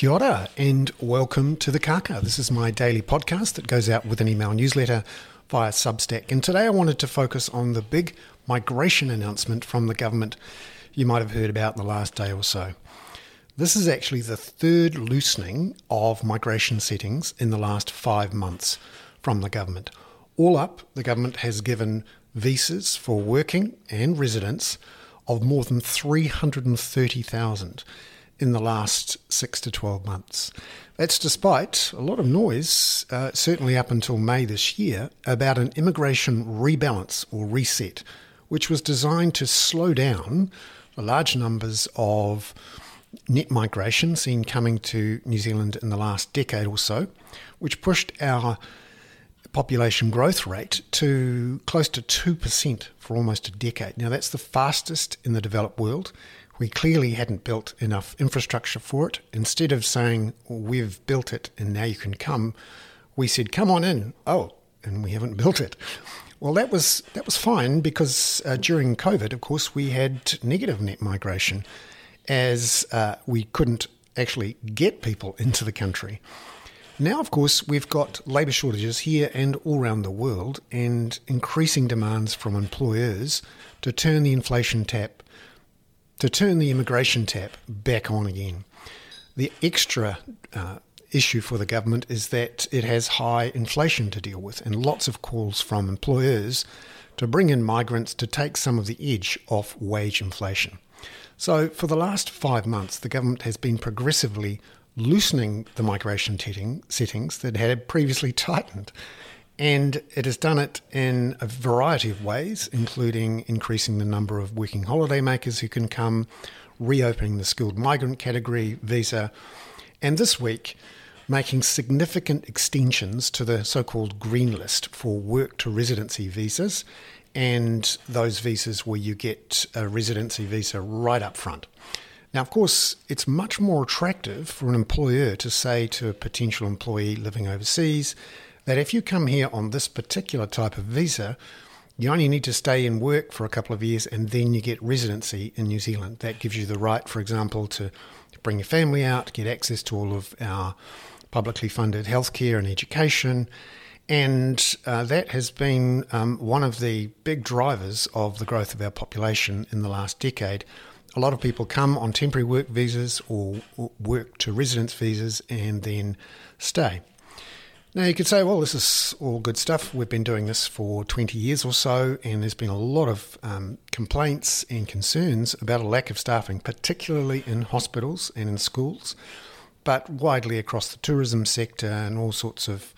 Kia ora and welcome to the Kaka. This is my daily podcast that goes out with an email newsletter via Substack. And today I wanted to focus on the big migration announcement from the government you might have heard about in the last day or so. This is actually the third loosening of migration settings in the last five months from the government. All up, the government has given visas for working and residents of more than 330,000 in the last six to 12 months. That's despite a lot of noise, uh, certainly up until May this year, about an immigration rebalance or reset, which was designed to slow down the large numbers of net migration seen coming to New Zealand in the last decade or so, which pushed our population growth rate to close to 2% for almost a decade. Now, that's the fastest in the developed world. We clearly hadn't built enough infrastructure for it. Instead of saying, we've built it and now you can come, we said, come on in. Oh, and we haven't built it. Well, that was that was fine because uh, during COVID, of course, we had negative net migration, as uh, we couldn't actually get people into the country. Now, of course, we've got labour shortages here and all around the world, and increasing demands from employers to turn the inflation tap, to turn the immigration tap back on again. The extra uh, issue for the government is that it has high inflation to deal with, and lots of calls from employers to bring in migrants to take some of the edge off wage inflation. So, for the last five months, the government has been progressively loosening the migration settings that had previously tightened. And it has done it in a variety of ways, including increasing the number of working holiday makers who can come, reopening the skilled migrant category visa, and this week, making significant extensions to the so called green list for work to residency visas and those visas where you get a residency visa right up front. Now, of course, it's much more attractive for an employer to say to a potential employee living overseas that if you come here on this particular type of visa, you only need to stay and work for a couple of years and then you get residency in New Zealand. That gives you the right, for example, to bring your family out, get access to all of our publicly funded healthcare and education. And uh, that has been um, one of the big drivers of the growth of our population in the last decade. A lot of people come on temporary work visas or, or work to residence visas and then stay. Now, you could say, well, this is all good stuff. We've been doing this for 20 years or so, and there's been a lot of um, complaints and concerns about a lack of staffing, particularly in hospitals and in schools but widely across the tourism sector and all sorts of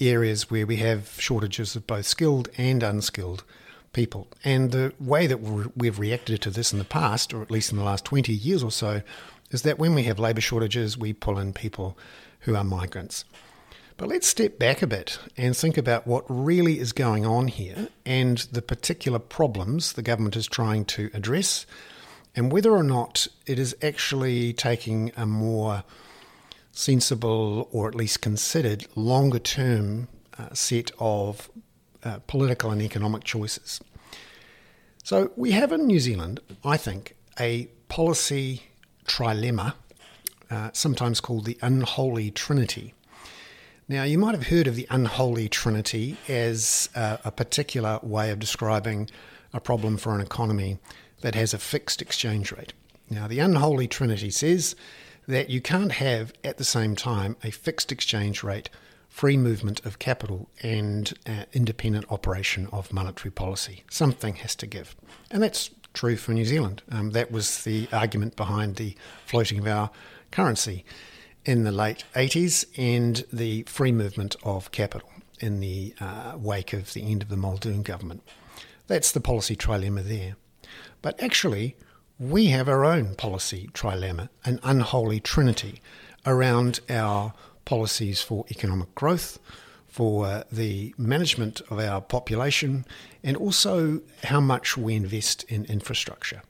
areas where we have shortages of both skilled and unskilled people. And the way that we've reacted to this in the past, or at least in the last 20 years or so, is that when we have labour shortages, we pull in people who are migrants. But let's step back a bit and think about what really is going on here and the particular problems the government is trying to address, and whether or not it is actually taking a more sensible or at least considered longer term uh, set of uh, political and economic choices. So we have in New Zealand, I think, a policy trilemma, uh, sometimes called the unholy trinity. Now, you might have heard of the unholy trinity as uh, a particular way of describing a problem for an economy that has a fixed exchange rate. Now, the unholy trinity says that you can't have at the same time a fixed exchange rate, free movement of capital, and uh, independent operation of monetary policy. Something has to give. And that's true for New Zealand. Um, that was the argument behind the floating of our currency in the late 80s and the free movement of capital in the uh, wake of the end of the Muldoon government. That's the policy trilemma there. But actually, we have our own policy trilemma, an unholy trinity around our policies for economic growth, for the management of our population, and also how much we invest in infrastructure.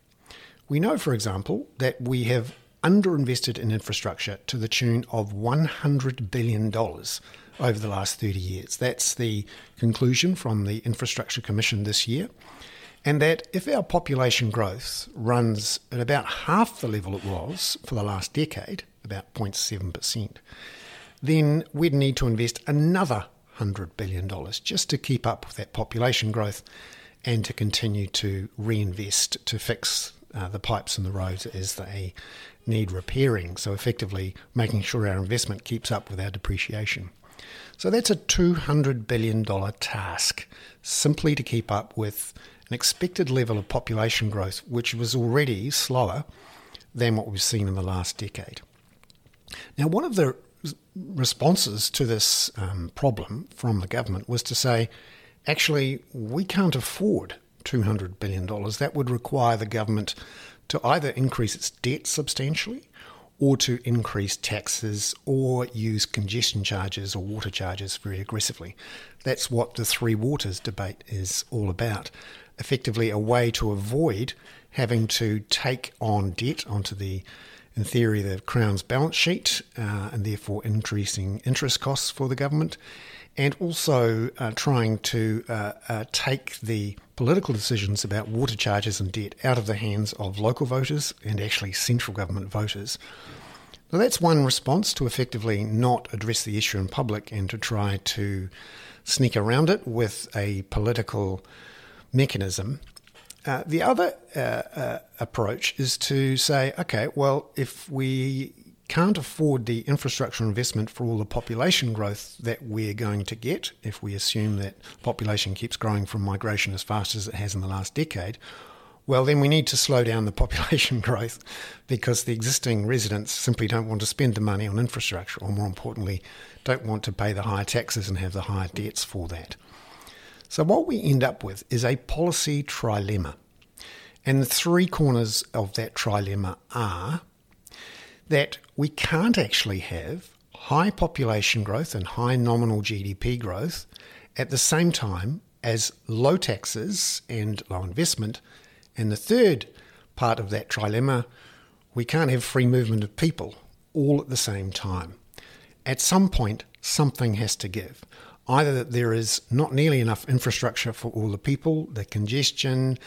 We know, for example, that we have underinvested in infrastructure to the tune of $100 billion over the last 30 years. That's the conclusion from the Infrastructure Commission this year and that if our population growth runs at about half the level it was for the last decade, about 0.7%, then we'd need to invest another $100 billion just to keep up with that population growth and to continue to reinvest to fix uh, the pipes and the roads as they need repairing. So, effectively, making sure our investment keeps up with our depreciation. So, that's a $200 billion task simply to keep up with an expected level of population growth, which was already slower than what we've seen in the last decade. Now, one of the responses to this um, problem from the government was to say, actually, we can't afford $200 billion. That would require the government to either increase its debt substantially or to increase taxes or use congestion charges or water charges very aggressively. That's what the three waters debate is all about. Effectively, a way to avoid having to take on debt onto the, in theory, the Crown's balance sheet uh, and therefore increasing interest costs for the government and also uh, trying to uh, uh, take the political decisions about water charges and debt out of the hands of local voters and actually central government voters. Now, that's one response to effectively not address the issue in public and to try to sneak around it with a political mechanism. Uh, the other uh, uh, approach is to say, okay, well, if we can't afford the infrastructure investment for all the population growth that we're going to get if we assume that population keeps growing from migration as fast as it has in the last decade, well, then we need to slow down the population growth because the existing residents simply don't want to spend the money on infrastructure, or more importantly, don't want to pay the higher taxes and have the higher debts for that. So, what we end up with is a policy trilemma. And the three corners of that trilemma are that we can't actually have high population growth and high nominal GDP growth at the same time as low taxes and low investment. And the third part of that trilemma, we can't have free movement of people all at the same time. At some point, something has to give. Either that there is not nearly enough infrastructure for all the people, the congestion,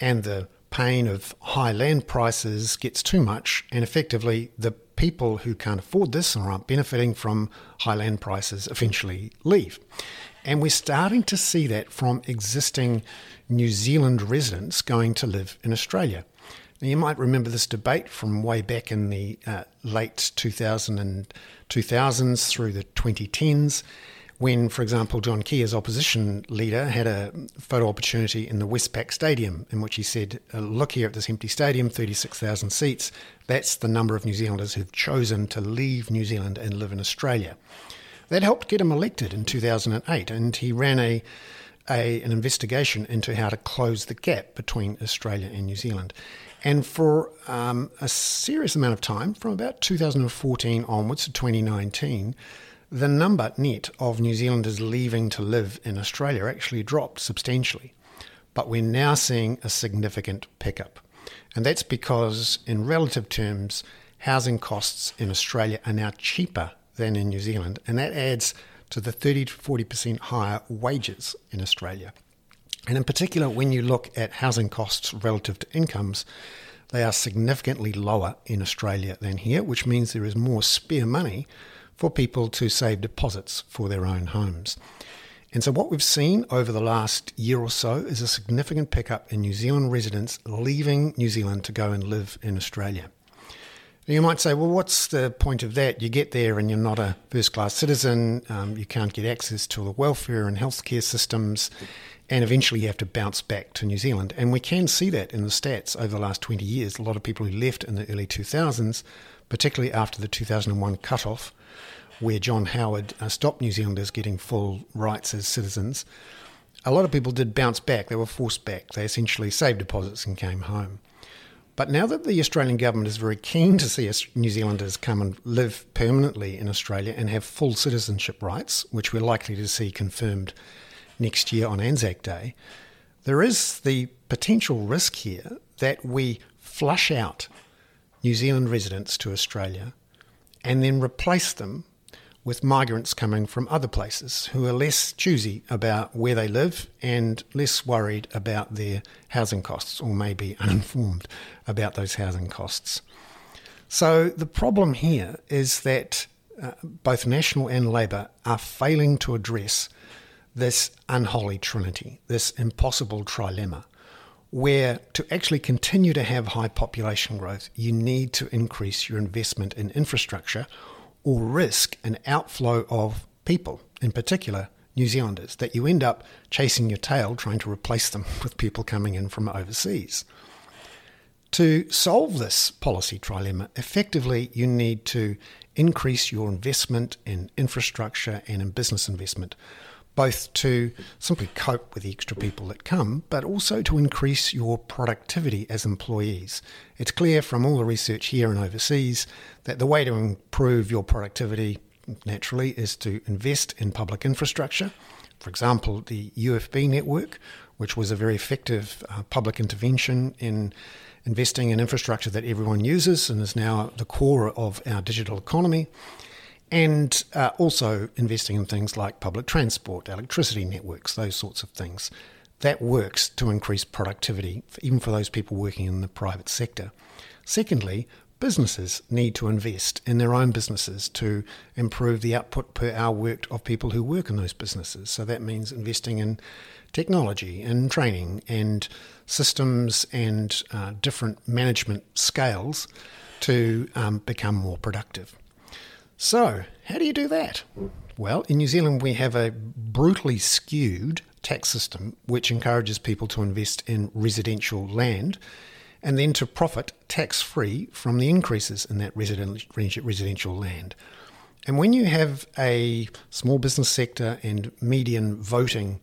and the pain of high land prices gets too much, and effectively the people who can't afford this or aren't benefiting from high land prices eventually leave. And we're starting to see that from existing New Zealand residents going to live in Australia. Now, you might remember this debate from way back in the uh, late 2000 and 2000s through the 2010s when, for example, John Key, as opposition leader, had a photo opportunity in the Westpac Stadium, in which he said, uh, Look here at this empty stadium, 36,000 seats. That's the number of New Zealanders who've chosen to leave New Zealand and live in Australia. That helped get him elected in 2008, and he ran a, a, an investigation into how to close the gap between Australia and New Zealand. And for um, a serious amount of time, from about 2014 onwards to 2019, the number net of New Zealanders leaving to live in Australia actually dropped substantially. But we're now seeing a significant pickup. And that's because, in relative terms, housing costs in Australia are now cheaper than in New Zealand. And that adds to the 30 to 40% higher wages in Australia. And in particular, when you look at housing costs relative to incomes, they are significantly lower in Australia than here, which means there is more spare money for people to save deposits for their own homes. And so, what we've seen over the last year or so is a significant pickup in New Zealand residents leaving New Zealand to go and live in Australia. You might say, well, what's the point of that? You get there and you're not a first class citizen, um, you can't get access to the welfare and healthcare systems, and eventually you have to bounce back to New Zealand. And we can see that in the stats over the last 20 years. A lot of people who left in the early 2000s, particularly after the 2001 cutoff, where John Howard uh, stopped New Zealanders getting full rights as citizens, a lot of people did bounce back. They were forced back. They essentially saved deposits and came home. But now that the Australian government is very keen to see New Zealanders come and live permanently in Australia and have full citizenship rights, which we're likely to see confirmed next year on Anzac Day, there is the potential risk here that we flush out New Zealand residents to Australia and then replace them with migrants coming from other places who are less choosy about where they live and less worried about their housing costs or maybe uninformed about those housing costs. So the problem here is that uh, both National and Labour are failing to address this unholy trinity, this impossible trilemma, where to actually continue to have high population growth, you need to increase your investment in infrastructure or risk an outflow of people, in particular New Zealanders, that you end up chasing your tail trying to replace them with people coming in from overseas. To solve this policy trilemma, effectively, you need to increase your investment in infrastructure and in business investment, both to simply cope with the extra people that come, but also to increase your productivity as employees. It's clear from all the research here and overseas that the way to improve your productivity naturally is to invest in public infrastructure. For example, the UFB network, which was a very effective uh, public intervention in investing in infrastructure that everyone uses and is now the core of our digital economy, and uh, also investing in things like public transport, electricity networks, those sorts of things. That works to increase productivity, even for those people working in the private sector. Secondly, businesses need to invest in their own businesses to improve the output per hour worked of people who work in those businesses. So that means investing in technology and training and systems and uh, different management scales to um, become more productive. So, how do you do that? Well, in New Zealand, we have a brutally skewed tax system which encourages people to invest in residential land and then to profit tax free from the increases in that residential land. And when you have a small business sector and median voting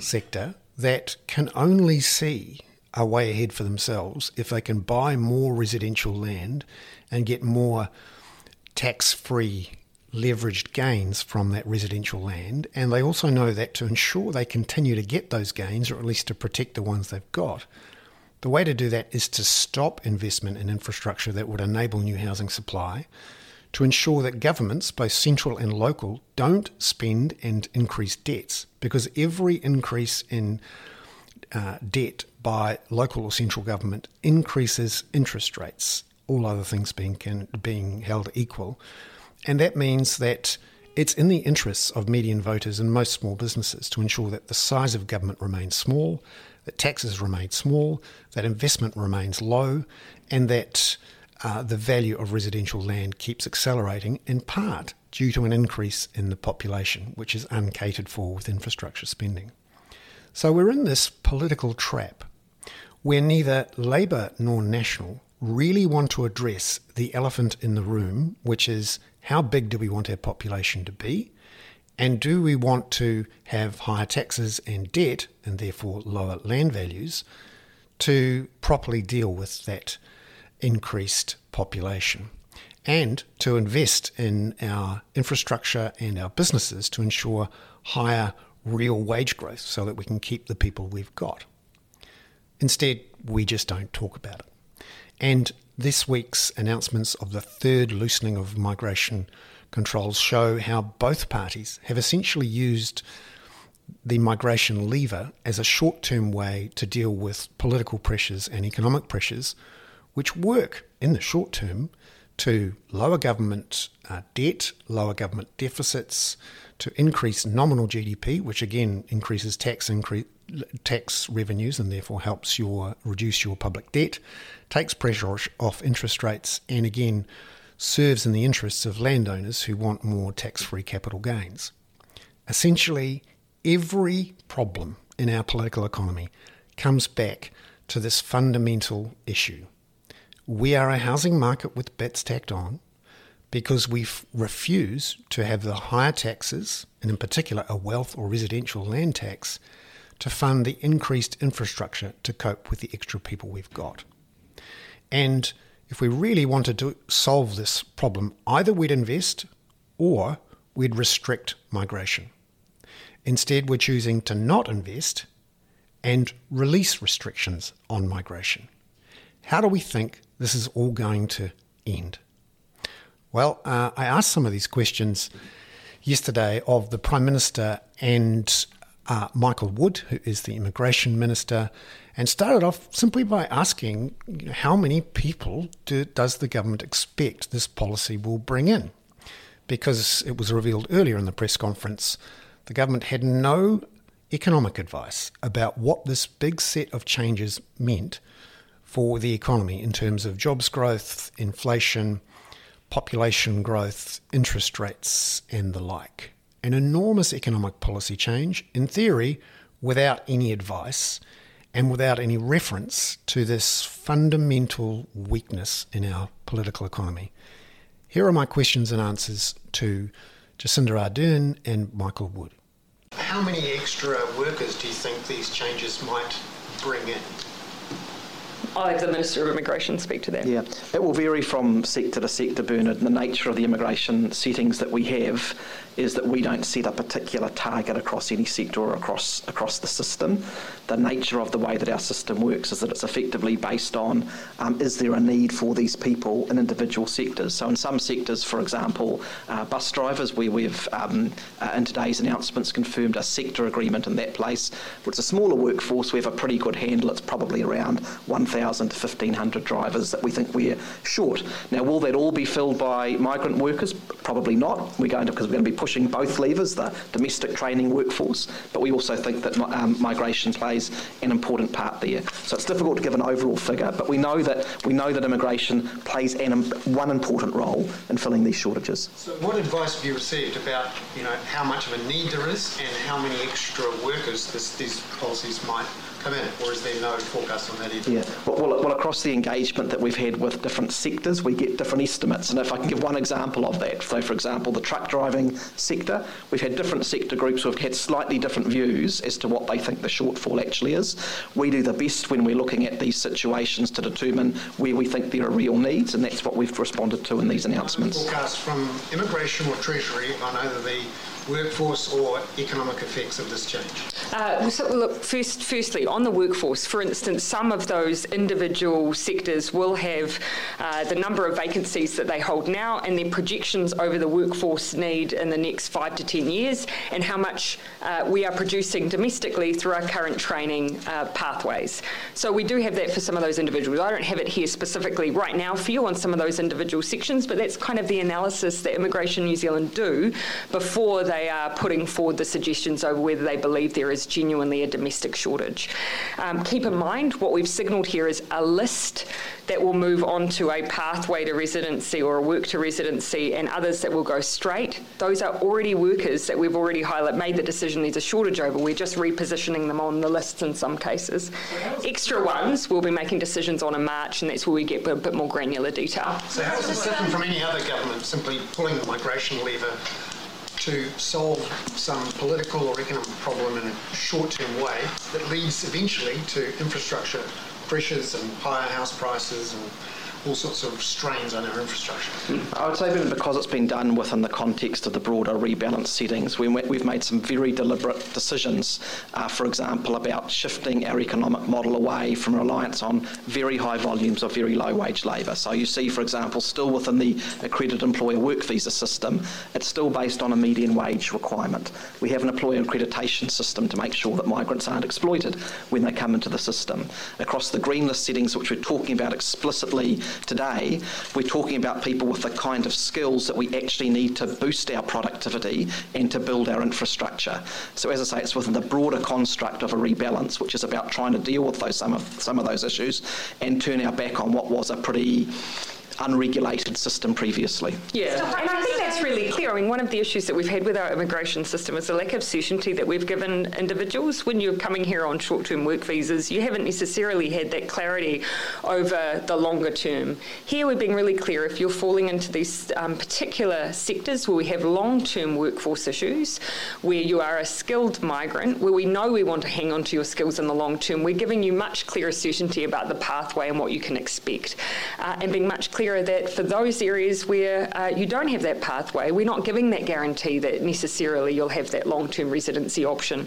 sector that can only see a way ahead for themselves if they can buy more residential land and get more tax free leveraged gains from that residential land. And they also know that to ensure they continue to get those gains, or at least to protect the ones they've got, the way to do that is to stop investment in infrastructure that would enable new housing supply, to ensure that governments, both central and local, don't spend and increase debts, because every increase in uh, debt by local or central government increases interest rates, all other things being, being held equal. And that means that it's in the interests of median voters and most small businesses to ensure that the size of government remains small, that taxes remain small, that investment remains low, and that uh, the value of residential land keeps accelerating in part due to an increase in the population, which is uncatered for with infrastructure spending. So we're in this political trap where neither Labour nor National really want to address the elephant in the room, which is how big do we want our population to be? And do we want to have higher taxes and debt, and therefore lower land values, to properly deal with that increased population? And to invest in our infrastructure and our businesses to ensure higher real wage growth so that we can keep the people we've got. Instead, we just don't talk about it. And this week's announcements of the third loosening of migration controls show how both parties have essentially used the migration lever as a short term way to deal with political pressures and economic pressures, which work in the short term to lower government uh, debt, lower government deficits, to increase nominal GDP, which again increases tax incre- tax revenues and therefore helps your reduce your public debt, takes pressure off interest rates, and again serves in the interests of landowners who want more tax free capital gains. Essentially, every problem in our political economy comes back to this fundamental issue. We are a housing market with bets tacked on because we refuse to have the higher taxes, and in particular a wealth or residential land tax, to fund the increased infrastructure to cope with the extra people we've got. And if we really wanted to solve this problem, either we'd invest or we'd restrict migration. Instead, we're choosing to not invest and release restrictions on migration. How do we think this is all going to end? Well, uh, I asked some of these questions yesterday of the Prime Minister and uh, Michael Wood, who is the immigration minister, and started off simply by asking you know, how many people do, does the government expect this policy will bring in? Because it was revealed earlier in the press conference, the government had no economic advice about what this big set of changes meant for the economy in terms of jobs growth, inflation, population growth, interest rates, and the like. An enormous economic policy change, in theory, without any advice and without any reference to this fundamental weakness in our political economy. Here are my questions and answers to Jacinda Ardern and Michael Wood. How many extra workers do you think these changes might bring in? I'll have the Minister of Immigration speak to that. Yeah, it will vary from sector to sector, Bernard. And the nature of the immigration settings that we have is that we don't set a particular target across any sector or across across the system. The nature of the way that our system works is that it's effectively based on um, is there a need for these people in individual sectors. So in some sectors, for example, uh, bus drivers, where we've um, uh, in today's announcements confirmed a sector agreement in that place, which is a smaller workforce, we have a pretty good handle. It's probably around 1,000 to 1,500 drivers that we think we're short. Now, will that all be filled by migrant workers? Probably not. We're going to because we're going to be pushing both levers, the domestic training workforce, but we also think that um, migration plays an important part there. So it's difficult to give an overall figure, but we know that we know that immigration plays an, one important role in filling these shortages. So, what advice have you received about you know how much of a need there is and how many extra workers this, these policies might come in, or is there no forecast on that either? Yeah, well, well, well, across the engagement that we've had with different sectors, we get different estimates. And if I can give one example of that, so for example, the truck driving sector, we've had different sector groups who've had slightly different views as to what they think the shortfall actually is. We do the best when we're looking at these situations to determine where we think there are real needs, and that's what we've responded to in these announcements. Forecast from immigration or treasury on either the workforce or economic effects of this change? Uh, so, look, first, firstly, on the workforce, for instance, some of those individual sectors will have uh, the number of vacancies that they hold now and their projections over the workforce need in the next five to ten years and how much uh, we are producing domestically through our current training uh, pathways. So, we do have that for some of those individuals. I don't have it here specifically right now for you on some of those individual sections, but that's kind of the analysis that Immigration New Zealand do before they are putting forward the suggestions over whether they believe there is genuinely a domestic shortage. Um, keep in mind, what we've signalled here is a list that will move on to a pathway to residency or a work to residency, and others that will go straight. Those are already workers that we've already highlighted, made the decision there's a shortage over. We're just repositioning them on the lists in some cases. Extra ones we'll be making decisions on in March, and that's where we get a bit more granular detail. So, how is this different from any other government simply pulling the migration lever to solve some political or economic problem in a short-term way that leads eventually to infrastructure pressures and higher house prices and all sorts of strains on our infrastructure. I would say because it's been done within the context of the broader rebalance settings, we, have made some very deliberate decisions, uh, for example, about shifting our economic model away from reliance on very high volumes of very low wage labour. So you see, for example, still within the accredited employer work visa system, it's still based on a median wage requirement. We have an employer accreditation system to make sure that migrants aren't exploited when they come into the system. Across the green list settings, which we're talking about explicitly today, we're talking about people with the kind of skills that we actually need to boost our productivity and to build our infrastructure. So, as I say, it's within the broader construct of a rebalance, which is about trying to deal with those some of some of those issues and turn our back on what was a pretty unregulated system previously. Yeah, and I think that's really clear. I mean, one of the issues that we've had with our immigration system is the lack of certainty that we've given individuals. When you're coming here on short term work visas, you haven't necessarily had that clarity over the longer term. Here, we're being really clear if you're falling into these um, particular sectors where we have long term workforce issues, where you are a skilled migrant, where we know we want to hang on to your skills in the long term, we're giving you much clearer certainty about the pathway and what you can expect, uh, and being much clearer that for those areas where uh, you don't have that pathway, we're not giving that guarantee that necessarily you'll have that long term residency option.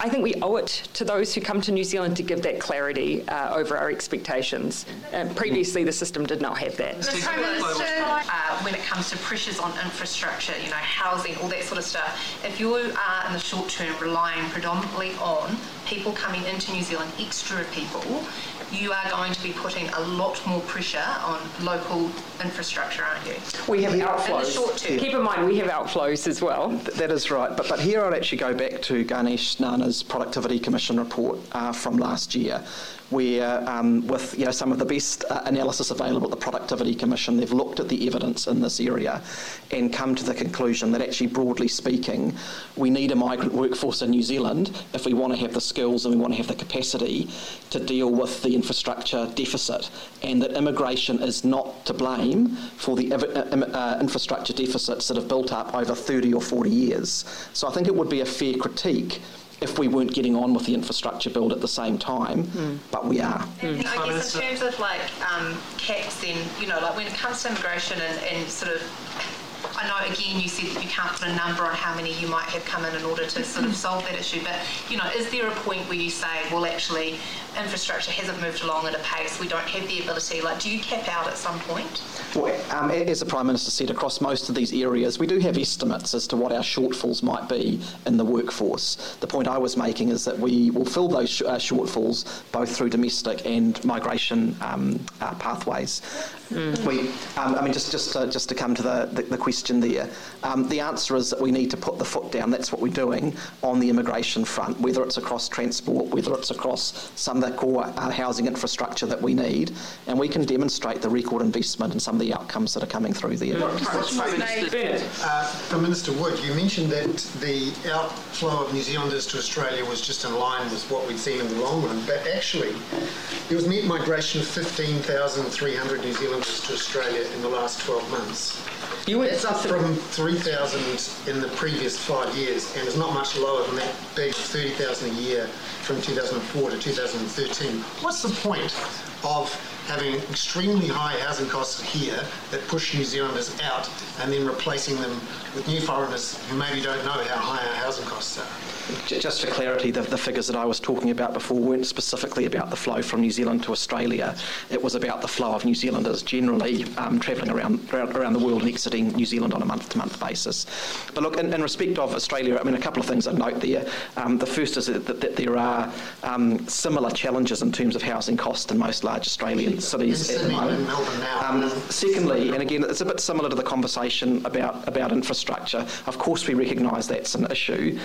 I think we owe it to those who come to New Zealand to give that clarity uh, over our expectations. Uh, previously, the system did not have that. Prime Minister, uh, when it comes to pressures on infrastructure, you know, housing, all that sort of stuff, if you are in the short term relying predominantly on people coming into New Zealand, extra people, you are going to be putting a lot more pressure on local infrastructure, aren't you? We have outflows. In the short term. Keep in mind, we have outflows as well. That is right. But, but here I'd actually go back to Ganesh Nana's Productivity Commission report uh, from last year, where um, with you know, some of the best uh, analysis available at the Productivity Commission, they've looked at the evidence in this area and come to the conclusion that actually, broadly speaking, we need a migrant workforce in New Zealand if we want to have the skills and we want to have the capacity to deal with the infrastructure deficit, and that immigration is not to blame for the uh, infrastructure deficits that have built up over 30 or 40 years. So I think it would be a fair critique if we weren't getting on with the infrastructure build at the same time, mm. but we are. And, and I guess in terms of like um, caps, then you know, like when it comes to immigration and, and sort of I know again you said that you can't put a number on how many you might have come in in order to sort of solve that issue, but you know, is there a point where you say, well, actually, infrastructure hasn't moved along at a pace, we don't have the ability? Like, do you cap out at some point? Well, um, as the Prime Minister said, across most of these areas, we do have estimates as to what our shortfalls might be in the workforce. The point I was making is that we will fill those sh- uh, shortfalls both through domestic and migration um, uh, pathways. Mm. We, um, I mean, just just uh, just to come to the, the, the question there, um, the answer is that we need to put the foot down. That's what we're doing on the immigration front, whether it's across transport, whether it's across some of the core uh, housing infrastructure that we need, and we can demonstrate the record investment and some of the outcomes that are coming through there. Uh, Minister Wood, you mentioned that the outflow of New Zealanders to Australia was just in line with what we'd seen in the long run, but actually there was net migration of 15,300 New Zealanders to Australia in the last 12 months. You went it's up from 3,000 in the previous five years, and it's not much lower than that big 30,000 a year from 2004 to 2013. What's the point of having extremely high housing costs here that push New Zealanders out and then replacing them with new foreigners who maybe don't know how high our housing costs are. Just for clarity, the, the, figures that I was talking about before weren't specifically about the flow from New Zealand to Australia. It was about the flow of New Zealanders generally um, travelling around, around the world and exiting New Zealand on a month-to-month basis. But look, in, in, respect of Australia, I mean, a couple of things I'd note there. Um, the first is that, that, that there are um, similar challenges in terms of housing costs in most large Australian cities at the moment. Um, secondly, and again, it's a bit similar to the conversation about, about infrastructure. Of course, we recognise that's an issue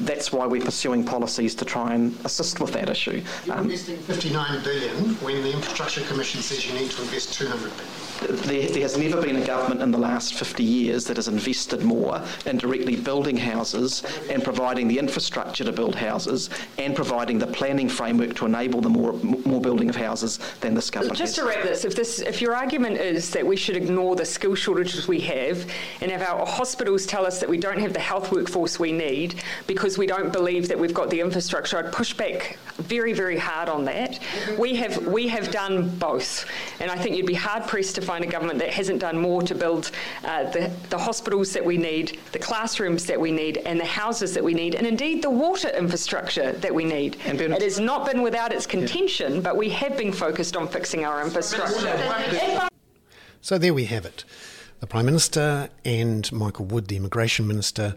that's why we're pursuing policies to try and assist with that issue. You're um, investing 59 billion when the Infrastructure Commission says you need to invest 200 billion there, has never been a government in the last 50 years that has invested more in directly building houses and providing the infrastructure to build houses and providing the planning framework to enable the more, more building of houses than this government Just has. to wrap this, if, this, if your argument is that we should ignore the skill shortages we have and if our hospitals tell us that we don't have the health workforce we need because we don't believe that we've got the infrastructure, I'd push back very, very hard on that. We have, we have done both. And I think you'd be hard pressed to find a government that hasn't done more to build uh, the, the hospitals that we need, the classrooms that we need, and the houses that we need, and indeed the water infrastructure that we need. And it has not been without its contention, yeah. but we have been focused on fixing our infrastructure. So there we have it. The Prime Minister and Michael Wood, the Immigration Minister,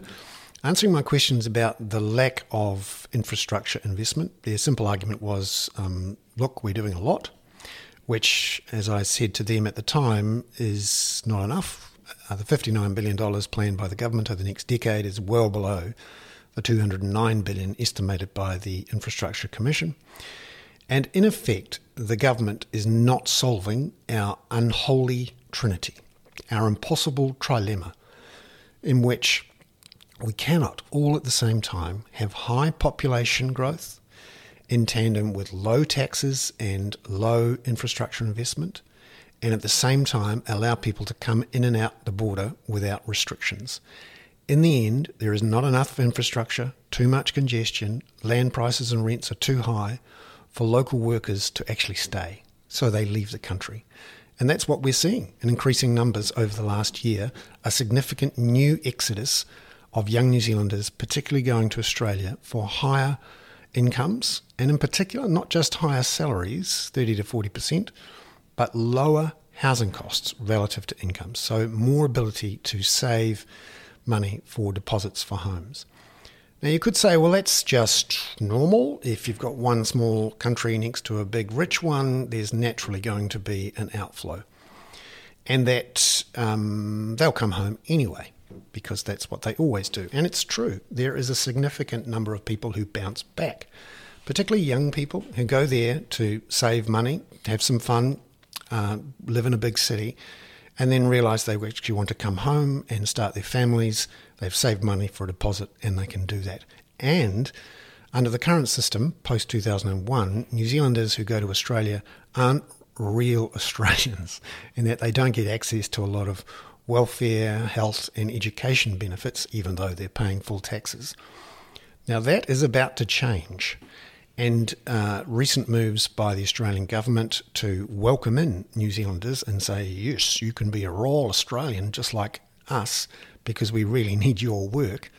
answering my questions about the lack of infrastructure investment. Their simple argument was um, look, we're doing a lot which, as I said to them at the time, is not enough. Uh, the $59 billion planned by the government over the next decade is well below the 209 billion estimated by the Infrastructure Commission. And in effect, the government is not solving our unholy trinity, our impossible trilemma, in which we cannot all at the same time have high population growth in tandem with low taxes and low infrastructure investment, and at the same time allow people to come in and out the border without restrictions. In the end, there is not enough infrastructure, too much congestion, land prices and rents are too high for local workers to actually stay, so they leave the country. And that's what we're seeing in increasing numbers over the last year a significant new exodus of young New Zealanders, particularly going to Australia for higher incomes, and in particular, not just higher salaries, 30 to 40%, but lower housing costs relative to incomes. So, more ability to save money for deposits for homes. Now, you could say, well, that's just normal. If you've got one small country next to a big rich one, there's naturally going to be an outflow. And that um, they'll come home anyway, because that's what they always do. And it's true. There is a significant number of people who bounce back, particularly young people who go there to save money, have some fun, uh, live in a big city, and then realize they actually want to come home and start their families They've saved money for a deposit and they can do that. And under the current system, post 2001, New Zealanders who go to Australia aren't real Australians in that they don't get access to a lot of welfare, health, and education benefits, even though they're paying full taxes. Now, that is about to change. And uh, recent moves by the Australian government to welcome in New Zealanders and say, yes, you can be a royal Australian just like us because we really need your work.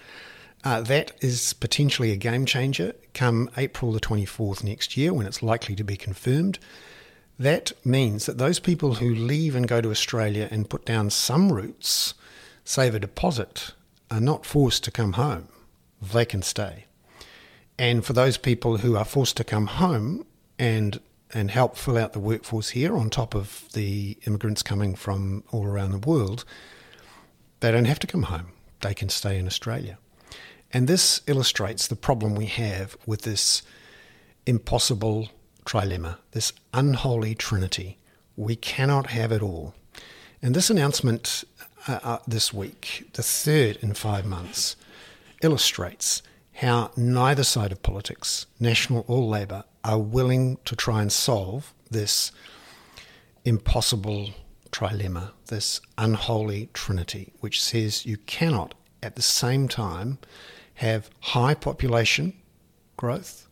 Uh, that is potentially a game changer come April the 24th next year when it's likely to be confirmed. That means that those people who leave and go to Australia and put down some roots, save a deposit, are not forced to come home. They can stay. And for those people who are forced to come home and and help fill out the workforce here on top of the immigrants coming from all around the world, they don't have to come home, they can stay in Australia. And this illustrates the problem we have with this impossible trilemma, this unholy trinity. We cannot have it all. And this announcement uh, uh, this week, the third in five months, illustrates how neither side of politics, National or Labour, are willing to try and solve this impossible trilemma, this unholy trinity, which says you cannot at the same time have high population growth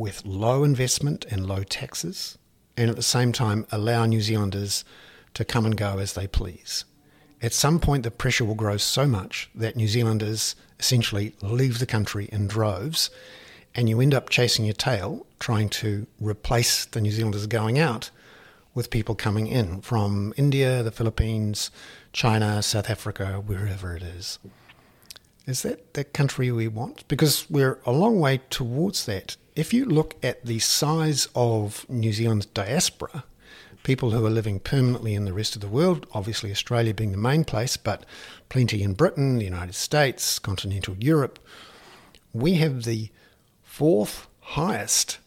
with low investment and low taxes, and at the same time allow New Zealanders to come and go as they please. At some point, the pressure will grow so much that New Zealanders essentially leave the country in droves, and you end up chasing your tail trying to replace the New Zealanders going out with people coming in from India, the Philippines, China, South Africa, wherever it is. Is that the country we want? Because we're a long way towards that. If you look at the size of New Zealand's diaspora, people who are living permanently in the rest of the world, obviously Australia being the main place, but plenty in Britain, the United States, continental Europe, we have the fourth highest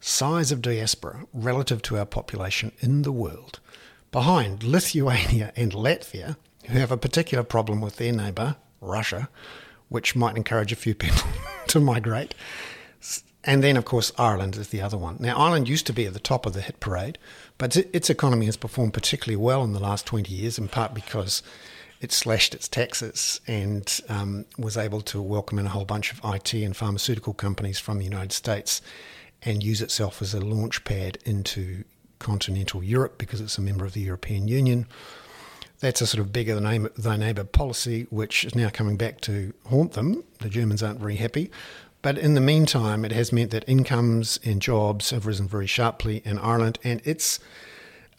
size of diaspora relative to our population in the world, behind Lithuania and Latvia, who have a particular problem with their neighbour, Russia, which might encourage a few people to migrate. And then, of course, Ireland is the other one. Now, Ireland used to be at the top of the hit parade, but its economy has performed particularly well in the last 20 years, in part because it slashed its taxes and um, was able to welcome in a whole bunch of IT and pharmaceutical companies from the United States and use itself as a launch pad into continental Europe because it's a member of the European Union. That's a sort of bigger than thy neighbour policy, which is now coming back to haunt them. The Germans aren't very happy. But in the meantime, it has meant that incomes and jobs have risen very sharply in Ireland, and its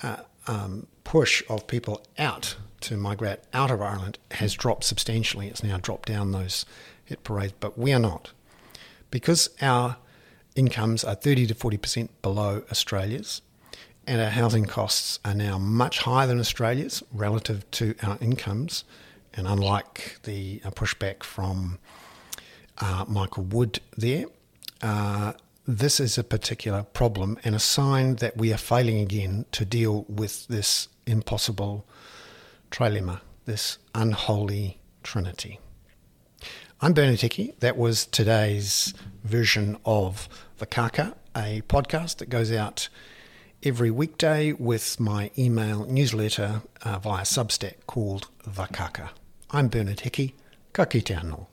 uh, um, push of people out to migrate out of Ireland has dropped substantially. It's now dropped down those hit parades, but we are not. Because our incomes are 30 to 40% below Australia's, and our housing costs are now much higher than Australia's relative to our incomes. And unlike the uh, pushback from uh, Michael Wood there, uh, this is a particular problem and a sign that we are failing again to deal with this impossible trilemma, this unholy trinity. I'm Bernard Hickey. That was today's version of The Kaka, a podcast that goes out every weekday with my email newsletter uh, via Substack called The Kaka. I'm Bernard Hickey. Ka kite.